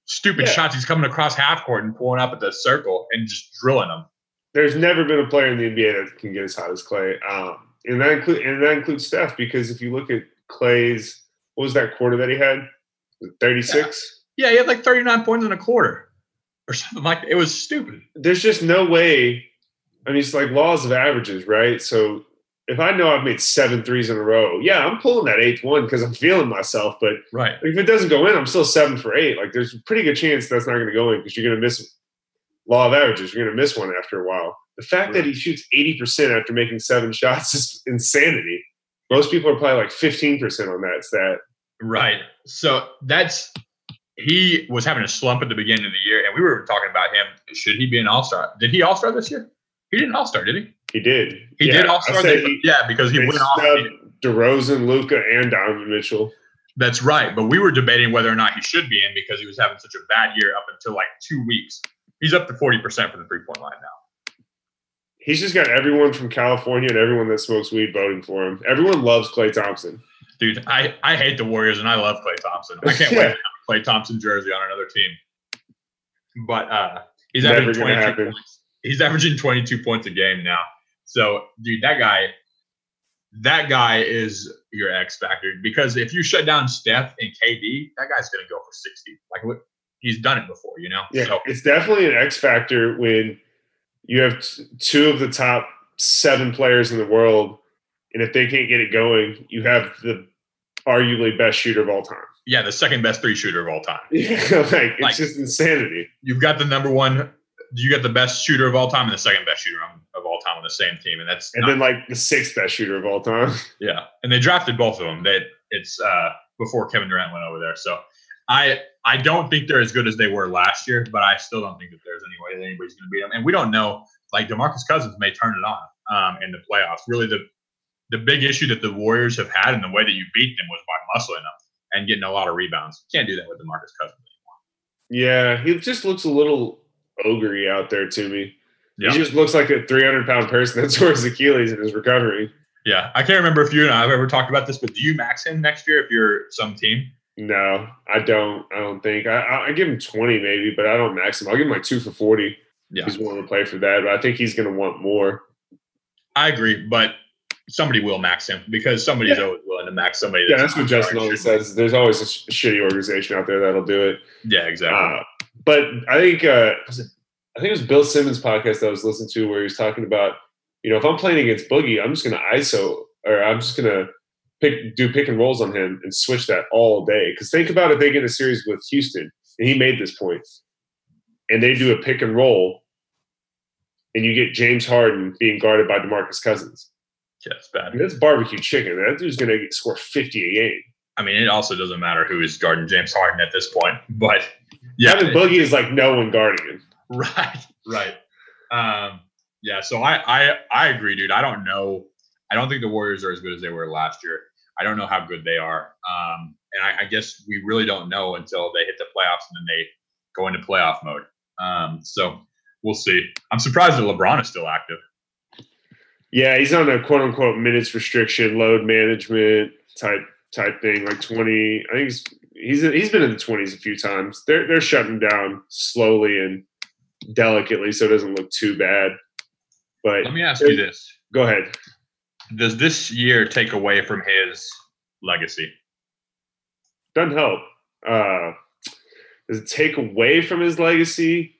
stupid Yeah. shots. He's coming across half court and pulling up at the circle and just drilling them. There's never been a player in the NBA that can get as hot as Klay. Um, and that include and that includes Steph because if you look at Klay's what was that quarter that he had? 36? Yeah, he had like 39 points in a quarter or something like that. It was stupid. There's just no way. I mean, it's like laws of averages, right? So if I know I've made seven threes in a row, yeah, I'm pulling that eighth one because I'm feeling myself. But Right. if it doesn't go in, I'm still seven for eight. Like there's a pretty good chance that's not going to go in because you're going to miss law of averages. You're going to miss one after a while. The fact that he shoots 80% after making seven shots is insanity. Most people are probably like 15% on that stat. Right. So that's he was having a slump at the beginning of the year, and we were talking about him. Should he be an all star? Did he all star this year? He didn't all star, did he? He did. He Yeah, did all star. Yeah, because he went off. DeRozan, Luka, and Donovan Mitchell. That's right. But we were debating whether or not he should be in because he was having such a bad year up until like two weeks. He's up to 40% from the three point line now. He's just got everyone from California and everyone that smokes weed voting for him. Everyone loves Klay Thompson. Dude, I, I hate the Warriors and I love Klay Thompson. I can't wait to have a Klay Thompson jersey on another team. But uh, he's Never averaging 22 points. He's averaging 22 points a game now. So, dude, that guy, that guy is your X factor because if you shut down Steph and KD, that guy's going to go for 60. Like he's done it before, you know? Yeah, So, it's definitely an X factor when you have two of the top seven players in the world, and if they can't get it going, you have the arguably best shooter of all time. yeah, the second best three shooter of all time. Yeah, like it's Like- just insanity. You've got the number one, you got the best shooter of all time and the second best shooter on- of all time on the same team. And that's And not then like the sixth best shooter of all time. Yeah, and they drafted both of them. That it's uh, before Kevin Durant went over there. So I I don't think they're as good as they were last year, but I still don't think that there's any way that anybody's going to beat them. And we don't know. Like Demarcus Cousins may turn it on um, in the playoffs. Really, the the big issue that the Warriors have had and the way that you beat them was by muscling them and getting a lot of rebounds. You Can't do that with Demarcus Cousins. Yeah, he just looks a little ogre out there to me. Yeah. He just looks like a 300 pound person that tore his Achilles in his recovery. Yeah, I can't remember if you and I have ever talked about this, but do you max him next year if you're some team? No, I don't. I don't think. I, I give him 20 maybe, but I don't max him. I'll give him like two for 40. Yeah. He's willing to play for that, but I think he's going to want more. I agree, but somebody will max him because somebody's always willing to max somebody. Yeah, that's what Justin always says. There's always a sh- shitty organization out there that'll do it. Yeah, exactly. Uh, but I think uh, was it, I think it was Bill Simmons' podcast that I was listening to where he was talking about, you know, if I'm playing against Boogie, I'm just going to ISO or I'm just going to pick do pick and rolls on him and switch that all day. Because think about if they get a series with Houston, and he made this point, and they do a pick and roll, and you get James Harden being guarded by Demarcus Cousins. yeah, it's I bad. mean, that's barbecue chicken. That dude's going to score 50 a game. I mean, it also doesn't matter who is guarding James Harden at this point, but yeah, Having Boogie is like no one guarding him. right, right. Um, yeah, so I, I, I agree, dude. I don't know. I don't think the Warriors are as good as they were last year. I don't know how good they are, um, and I, I guess we really don't know until they hit the playoffs and then they go into playoff mode. Um, so we'll see. I'm surprised that LeBron is still active. Yeah, he's on a quote unquote minutes restriction, load management type type thing, like twenty. I think he's he's he's been in the twenties a few times. They're they're shutting down slowly and delicately, so it doesn't look too bad. But Let me ask you this: go ahead. Does this year take away from his legacy? Doesn't help. Uh, does it take away from his legacy?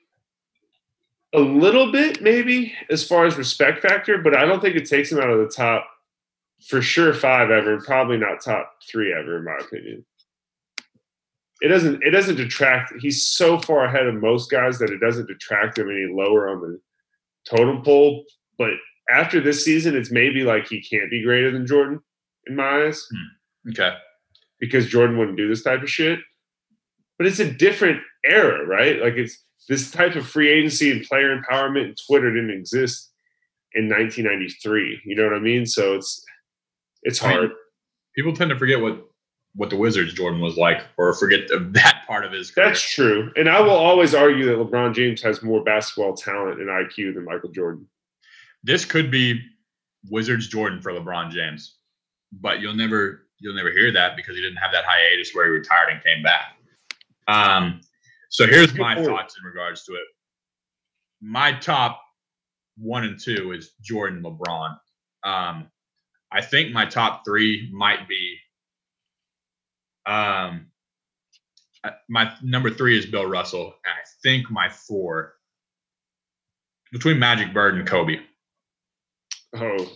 A little bit, maybe, as far as respect factor, but I don't think it takes him out of the top for sure five ever, and probably not top three ever, in my opinion. It doesn't. It doesn't detract. He's so far ahead of most guys that it doesn't detract him any lower on the totem pole. But after this season, it's maybe like he can't be greater than Jordan in my eyes hmm. Okay. because Jordan wouldn't do this type of shit. But it's a different era, right? Like it's this type of free agency and player empowerment and Twitter didn't exist in 1993. You know what I mean? So it's it's I mean, hard. People tend to forget what what the Wizards Jordan was like, or forget the, that part of his career. That's true. And I will always argue that LeBron James has more basketball talent and IQ than Michael Jordan. this could be Wizards Jordan for LeBron James, but you'll never you'll never hear that because he didn't have that hiatus where he retired and came back. Um, so here's my thoughts in regards to it. My top one and two is Jordan LeBron. Um, I think my top three might be. Um, my number three is Bill Russell. I think my four between Magic Bird and Kobe. Oh,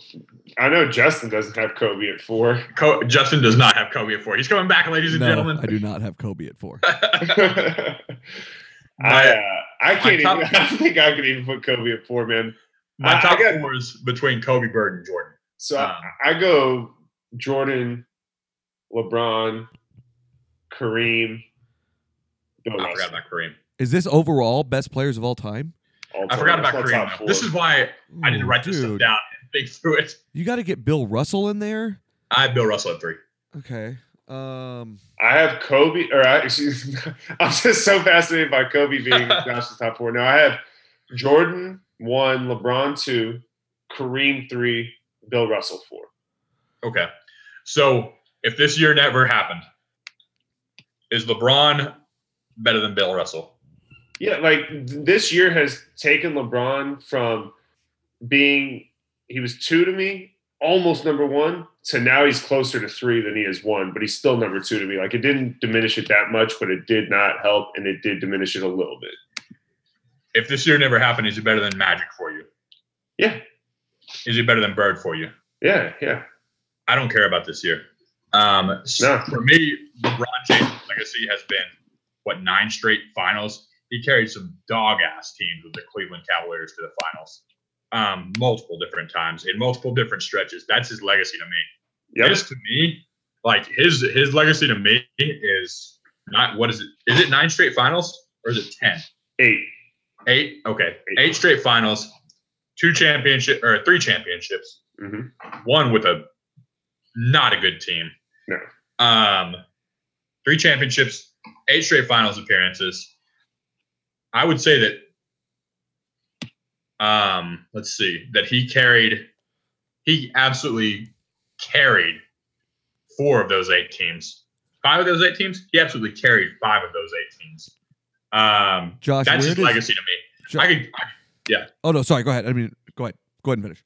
I know Justin doesn't have Kobe at four. Co- Justin does not have Kobe at four. He's coming back, ladies and no, gentlemen. I do not have Kobe at four. I uh, I can't top- even. I don't think I could even put Kobe at four, man. My I- I top got- four is between Kobe Bird and Jordan. So Um, I, I go Jordan, LeBron, Kareem, Bill I Russell. forgot about Kareem. Is this overall best players of all time? all I forgot about Kareem. This is why I didn't write this stuff down and think through it. You got to get Bill Russell in there. I have Bill Russell at three. Okay. Um. I have Kobe, or I, excuse, I'm just so fascinated by Kobe being Josh's top four. Now I have Jordan one, LeBron two, Kareem three, Bill Russell four. Okay. So if this year never happened, is LeBron better than Bill Russell? Yeah, like this year has taken LeBron from being he was two to me, almost number one, to now he's closer to three than he is one, but he's still number two to me. Like it didn't diminish it that much, but it did not help, and it did diminish it a little bit. If this year never happened, is he better than Magic for you? Yeah, Is he better than Bird for you? yeah, yeah. I don't care about this year. Um, No. For me, LeBron James' legacy has been what nine straight finals. He carried some dog ass teams with the Cleveland Cavaliers to the finals, um, multiple different times in multiple different stretches. That's his legacy to me. Yep. This to me, like his his legacy to me is not what is it? Is it nine straight finals or is it ten? Eight. Eight. Okay, Eight. eight straight finals, two championship or three championships hmm one with a not a good team. No. Um, three championships, eight straight finals appearances. I would say that. Um, let's see that he carried, he absolutely carried four of those eight teams. Five of those eight teams, he absolutely carried five of those eight teams. Um, Josh, that's his legacy to me. I could, I oh no, sorry. Go ahead. I mean, go ahead. Go ahead and finish.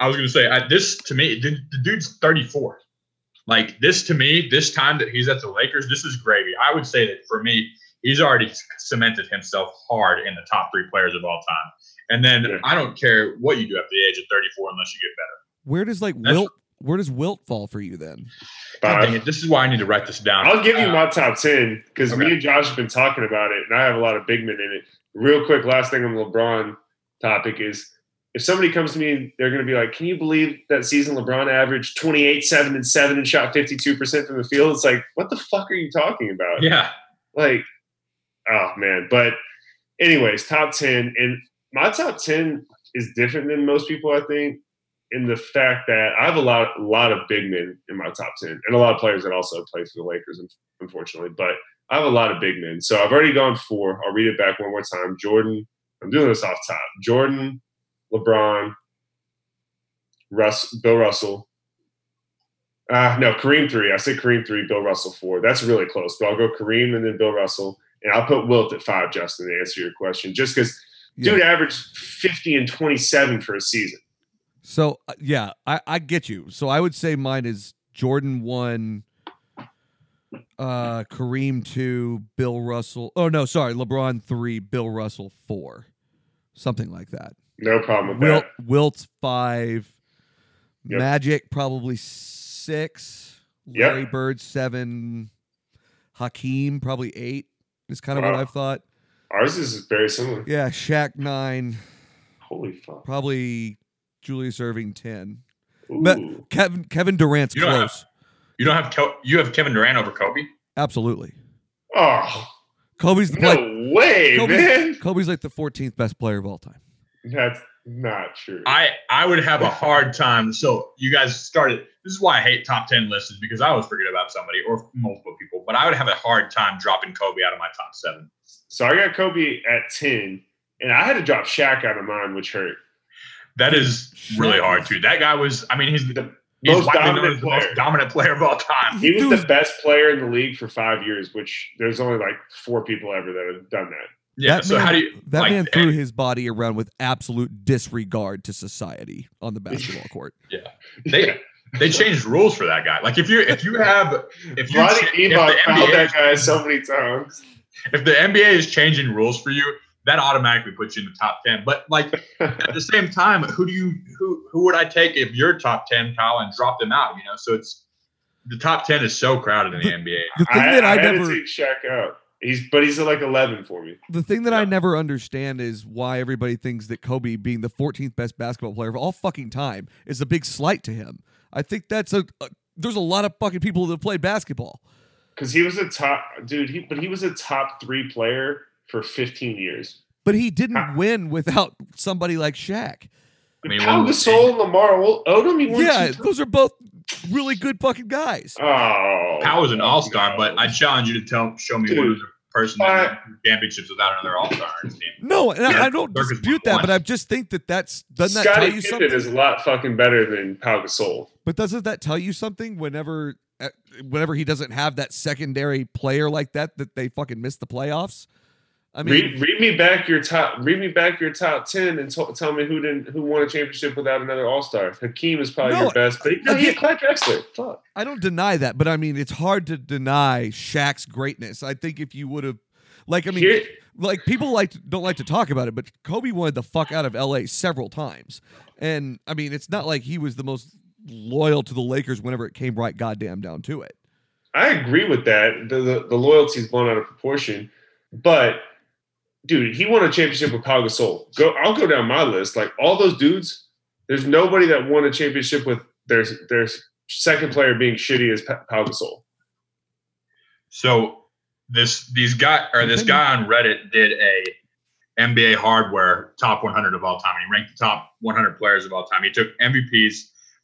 I was going to say I, this to me. The, the dude's 34. Like this to me, this time that he's at the Lakers, this is gravy. I would say that for me, he's already cemented himself hard in the top three players of all time. And then Yeah. I don't care what you do at the age of 34 unless you get better. Where does like That's- Wilt? Where does Wilt fall for you then? Five. it, this is why I need to write this down. I'll give you Uh, my top ten because me and Josh have been talking about it, and I have a lot of big men in it. Real quick, last thing on the LeBron topic is if somebody comes to me and they're going to be like, "Can you believe that season LeBron averaged 28, seven and seven and shot 52 percent from the field?" It's like, what the fuck are you talking about? Yeah. Like, oh man. But anyways, top ten, and my top ten is different than most people. I think in the fact that I have a lot, a lot of big men in my top ten, and a lot of players that also play for the Lakers, un- unfortunately. But I have a lot of big men, so I've already gone four. I'll read it back one more time. Jordan, I'm doing this off top. Jordan, LeBron, Russ, Bill Russell. Uh, no, Kareem three. I said Kareem three, Bill Russell four. That's really close. But I'll go Kareem and then Bill Russell, and I'll put Wilt at five, Justin, to answer your question. Just because Yeah. dude averaged fifty and twenty seven for a season. So uh, yeah, I, I get you. So I would say mine is Jordan one, uh, Kareem two, Bill Russell. Oh no, sorry, LeBron three, Bill Russell four, something like that. No problem with Wilt that. Wilt's five, Yep. Magic probably six, Yep. Larry Bird seven, Hakeem probably eight. Is kind of what I've thought. Ours is very similar. Yeah, Shaq nine, Holy fuck. probably Julius Erving ten. Ooh. But Kevin Kevin Durant's You don't have- close. You don't have Kel- you have Kevin Durant over Kobe. Absolutely. oh Kobe's the play- no way, Kobe's, man. Kobe's like the 14th best player of all time. That's not true. I I would have a hard time. So you guys started. This is why I hate top ten lists is because I always forget about somebody or multiple people. But I would have a hard time dropping Kobe out of my top seven. so I got Kobe at ten, and I had to drop Shaq out of mine, which hurt. That is really hard is- too. That guy was. I mean, he's the The he's most dominant the player. most dominant player of all time. He was Dude. the best player in the league for five years, which there's only like four people ever that have done that. Yeah. that so man, how do you that like, man eh, threw his body around with absolute disregard to society on the basketball court. Yeah. they they changed rules for that guy. Like if you if you have if you Ronnie cha- if the fouled NBA that guy so many times. if the NBA is changing rules for you, that automatically puts you in the top ten. But like at the same time, who do you who who would I take if you're top ten, Kyle, and drop them out? You know, so it's the top ten is so crowded in the NBA. The thing I, that I, I had never to take Shaq out. He's but he's at like eleven for me. the thing that I never understand is why everybody thinks that Kobe being the 14th best basketball player of all fucking time is a big slight to him. I think that's a, a there's a lot of fucking people that play basketball. Because he was a top dude, he but he was a top three player for 15 years. But he didn't Ah. win without somebody like Shaq. I mean, Pau Gasol and Lamar Odom, he won Yeah, those are both really good fucking guys. Oh, Pau was an all star, no. but I challenge you to tell show me Dude. one other person Uh, that won championships without another all star on his team. No, and Yeah, I, I don't Dirk dispute that, one. but I just think that that's doesn't that Scottie tell you Pippen something? is a lot fucking better than Pau Gasol. But doesn't that tell you something whenever uh, whenever he doesn't have that secondary player like that that they fucking miss the playoffs? I mean, read, read me back your top. Read me back your top ten and t- tell me who didn't who won a championship without another All Star. Hakeem is probably No, your best, but no, he again- had Clyde Drexler. Fuck. I don't deny that, but I mean, it's hard to deny Shaq's greatness. I think if you would have, like, I mean, Here- like people like to, don't like to talk about it, but Kobe wanted the fuck out of LA several times, and I mean, it's not like he was the most loyal to the Lakers whenever it came right goddamn down to it. I agree with that. The, the the loyalty's blown out of proportion, but dude, he won a championship with Pau Gasol. Go, I'll go down my list. Like all those dudes, there's nobody that won a championship with their their second player being shitty as Pa- Pau Gasol. So this these guy or this guy on Reddit did a NBA hardware top 100 of all time. He ranked the top 100 players of all time. He took MVPs,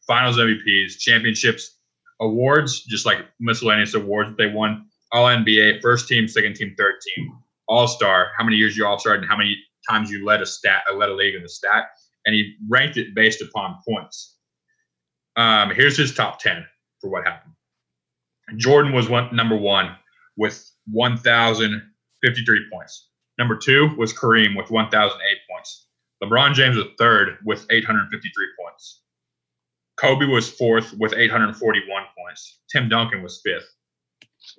Finals MVPs, championships, awards, just like miscellaneous awards that they won. All NBA, first team, second team, third team, All Star. How many years you All Star and how many times you led a stat, led a league in the stat, and he ranked it based upon points. Um, here's his top 10 for what happened. Jordan was one number one with 1,053 points. Number two was Kareem with 1,008 points. LeBron James was third with 853 points. Kobe was fourth with 841 points. Tim Duncan was fifth.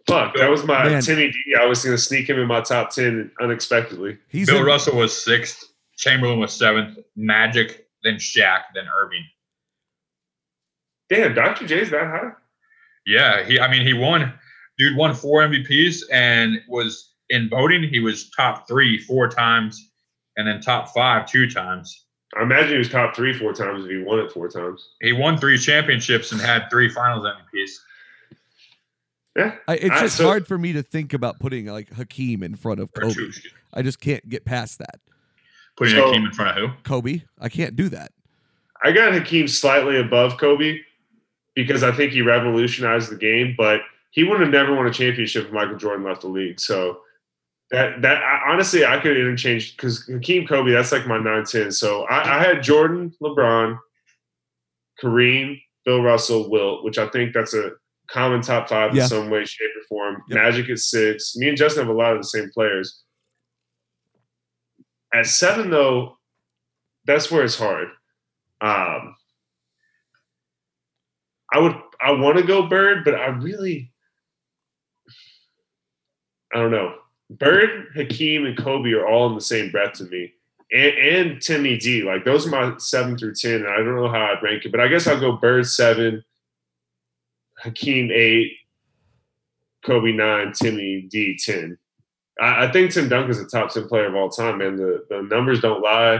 Fuck, that was my Man. Timmy D. I was gonna sneak him in my top ten unexpectedly. He's Bill in- Russell was sixth. Chamberlain was seventh. Magic, then Shaq, then Erving. Damn, Dr. J's that high? Yeah, he. I mean, he won. Dude won four MVPs and was in voting. He was top three four times, and then top five two times. I imagine he was top three four times if he won it four times. He won three championships and had three Finals MVPs. Yeah, I, it's I- just so- hard for me to think about putting like Hakeem in front of Kobe. two, excuse me. I just can't get past that. Putting So- Hakeem in front of who? Kobe, I can't do that. I got Hakeem slightly above Kobe because I think he revolutionized the game, but he would have never won a championship if Michael Jordan left the league. So that that I, honestly, I could interchange because Hakeem Kobe, that's like my nine ten. So I, I had Jordan, LeBron, Kareem, Bill Russell, Wilt, which I think that's a common top five Yeah. in some way, shape, or form. Yep. Magic at six. Me and Justin have a lot of the same players. At seven, though, that's where it's hard. Um, I would I want to go Bird, but I really I don't know. Bird, Hakeem, and Kobe are all in the same breath to me. And, and Timmy D. Like those are my seven through ten. And I don't know how I'd rank it, but I guess I'll go Bird seven, Hakeem eight, Kobe nine, Timmy D ten. I, I think Tim Duncan's a top ten player of all time, man. The the numbers don't lie,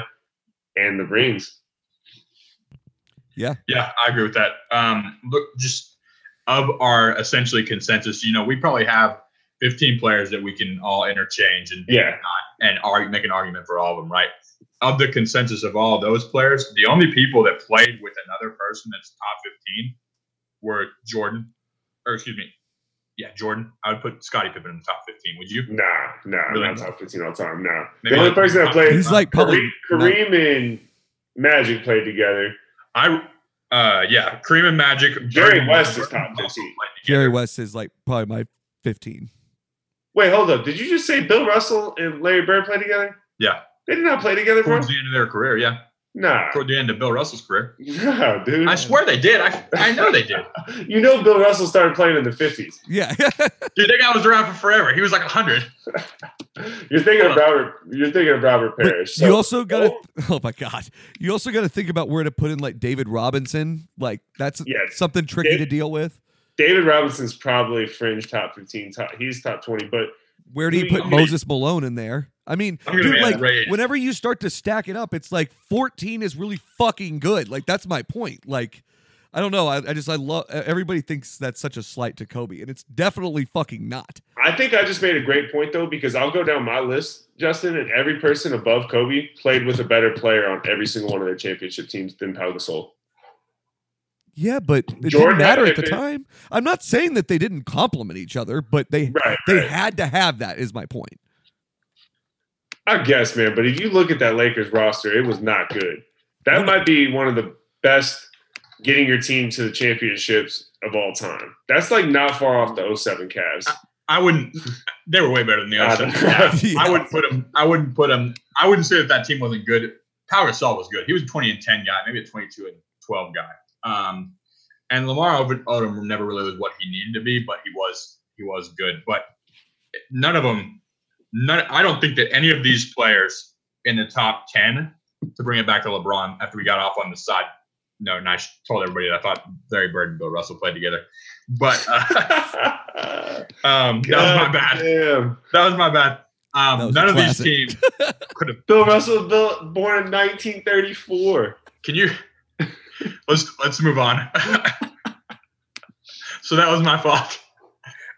and the rings. Yeah, yeah, I agree with that. Um, look, just of our essentially consensus, you know, we probably have 15 players that we can all interchange and Yeah. and argue, make an argument for all of them, right? Of the consensus of all those players, the only people that played with another person that's top 15 were Jordan, or excuse me, yeah, Jordan. I would put Scottie Pippen in the top 15. Would you? Nah, nah, Really? not top fifteen all time. Nah. Maybe the only like- person that played He's like probably Kareem, Kareem and Magic played together. I, uh, yeah, Kareem and Magic. Jerry Jordan West is top 15. Jerry. West is like probably my 15. Wait, hold up. Did you just say Bill Russell and Larry Bird played together? Yeah, They did not play together, bro. towards the end of their career. Yeah, Nah, toward the end of Bill Russell's career. no, dude. I swear they did. I, I know they did. you know, Bill Russell started playing in the fifties. Yeah. Dude, that guy was around for forever. He was like 100. You're thinking of Hold on. Robert. You're thinking of Robert But Parish. So, you also got to. Oh. oh my god! You also got to think about where to put in like David Robinson. Like that's Yeah. something tricky to deal with. David Robinson's probably fringe top fifteen. Top, he's top twenty, but Where do you I put mean- Moses Malone in there? I mean, dude, like outraged. whenever you start to stack it up, it's like 14 is really fucking good. Like that's my point. Like I don't know. I, I just I love everybody thinks that's such a slight to Kobe, and it's definitely fucking not. I think I just made a great point though because I'll go down my list, Justin, and every person above Kobe played with a better player on every single one of their championship teams than Pau Gasol. Yeah, but it Jordan didn't matter at the time. I'm not saying that they didn't complement each other, but they Right. they right. had to have that. Is my point. I guess, man. But if you look at that Lakers roster, it was not good. That might be one of the best getting your team to the championships of all time. That's like not far off the 07 Cavs. I wouldn't. They were way better than the Uh, 07 Cavs. Yeah. I wouldn't put them. I wouldn't put them. I wouldn't say that that team wasn't good. Pau Gasol was good. He was a 20 and 10 guy, maybe a 22 and 12 guy. Um, and Lamar Od- Odom never really was what he needed to be, but he was he was good. But none of them. None. I don't think that any of these players in the top 10 to bring it back to LeBron after we got off on the side. No, and I sh- told everybody that I thought Larry Bird and Bill Russell played together. But uh, um, that was my bad. Damn. That was my bad. Um, was none a of these teams could have. Bill Russell was built, born in 1934. Can you? Let's let's move on. so that was my fault.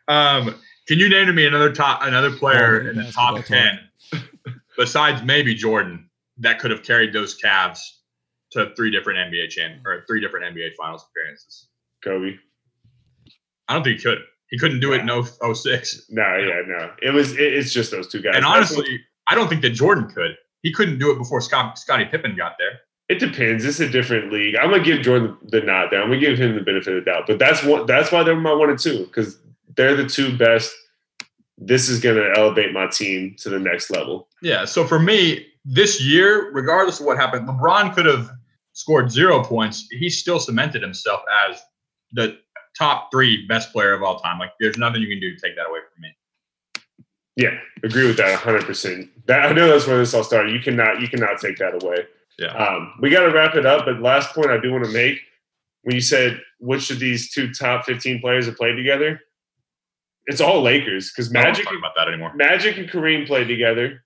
Um, can you name to me another top another player Oh, in the top ten besides maybe Jordan that could have carried those Cavs to three different NBA champ or three different NBA Finals appearances? Kobe. I don't think he could. He couldn't do it in 0- 06. No, yeah, no. It was. It, it's just those two guys. And honestly, I don't think that Jordan could. He couldn't do it before Scott, Scottie Pippen got there. It depends. It's a different league. I'm gonna give Jordan the nod there. I'm gonna give him the benefit of the doubt. But that's one. That's why they're my one and two because they're the two best. This is gonna elevate my team to the next level. Yeah. So for me, this year, regardless of what happened, LeBron could have scored zero points. He still cemented himself as the top three best player of all time. Like, there's nothing you can do to take that away from me. Yeah, agree with that 100. percent That I know that's where this all started. You cannot. You cannot take that away. Yeah. Um, we got to wrap it up. But last point I do want to make when you said which of these two top 15 players have played together, it's all Lakers because Magic talk about that anymore. Magic and Kareem played together.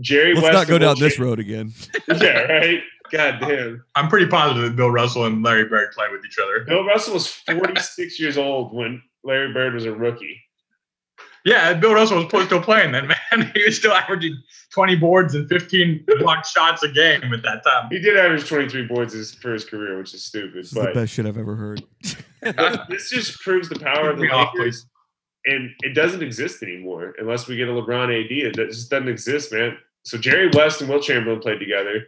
Jerry Let's West not go and Will down this Cham- road again. Yeah, right. God damn. I'm pretty positive that Bill Russell and Larry Bird played with each other. Bill Russell was 46 years old when Larry Bird was a rookie. Yeah, Bill Russell was still playing then, man. He was still averaging 20 boards and 15 blocked shots a game at that time. He did average 23 boards his, for his career, which is stupid. This is the best shit I've ever heard. this just proves the power of the Me off, Lakers. And it doesn't exist anymore unless we get a LeBron AD. It just doesn't exist, man. So Jerry West and Wilt Chamberlain played together.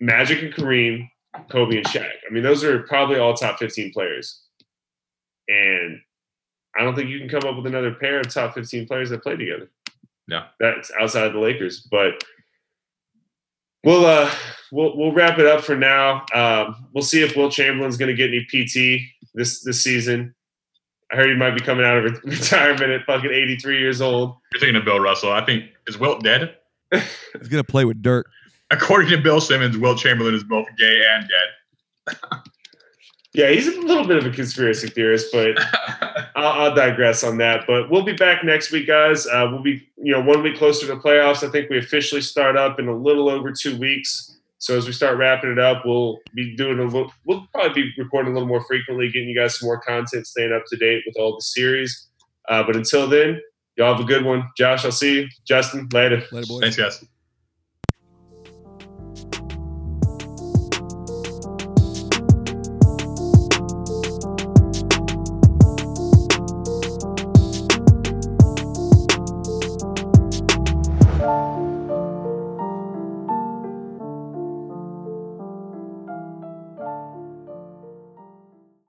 Magic and Kareem, Kobe and Shaq. I mean, those are probably all top 15 players. And I don't think you can come up with another pair of top 15 players that play together. No. That's outside of the Lakers. But we'll uh we'll we'll wrap it up for now. Um, we'll see if Wilt Chamberlain's gonna get any PT this this season. I heard he might be coming out of re- retirement at fucking 83 years old. You're thinking of Bill Russell. I think, is Wilt dead? He's gonna play with dirt. According to Bill Simmons, Wilt Chamberlain is both gay and dead. Yeah, he's a little bit of a conspiracy theorist, but I'll, I'll digress on that. But we'll be back next week, guys. Uh, we'll be, you know, one week closer to the playoffs. I think we officially start up in a little over two weeks. So as we start wrapping it up, we'll be doing a little. We'll probably be recording a little more frequently, getting you guys some more content, staying up to date with all the series. Uh, but until then, y'all have a good one. Josh, I'll see you. Justin, later. Later, boys. Thanks, guys.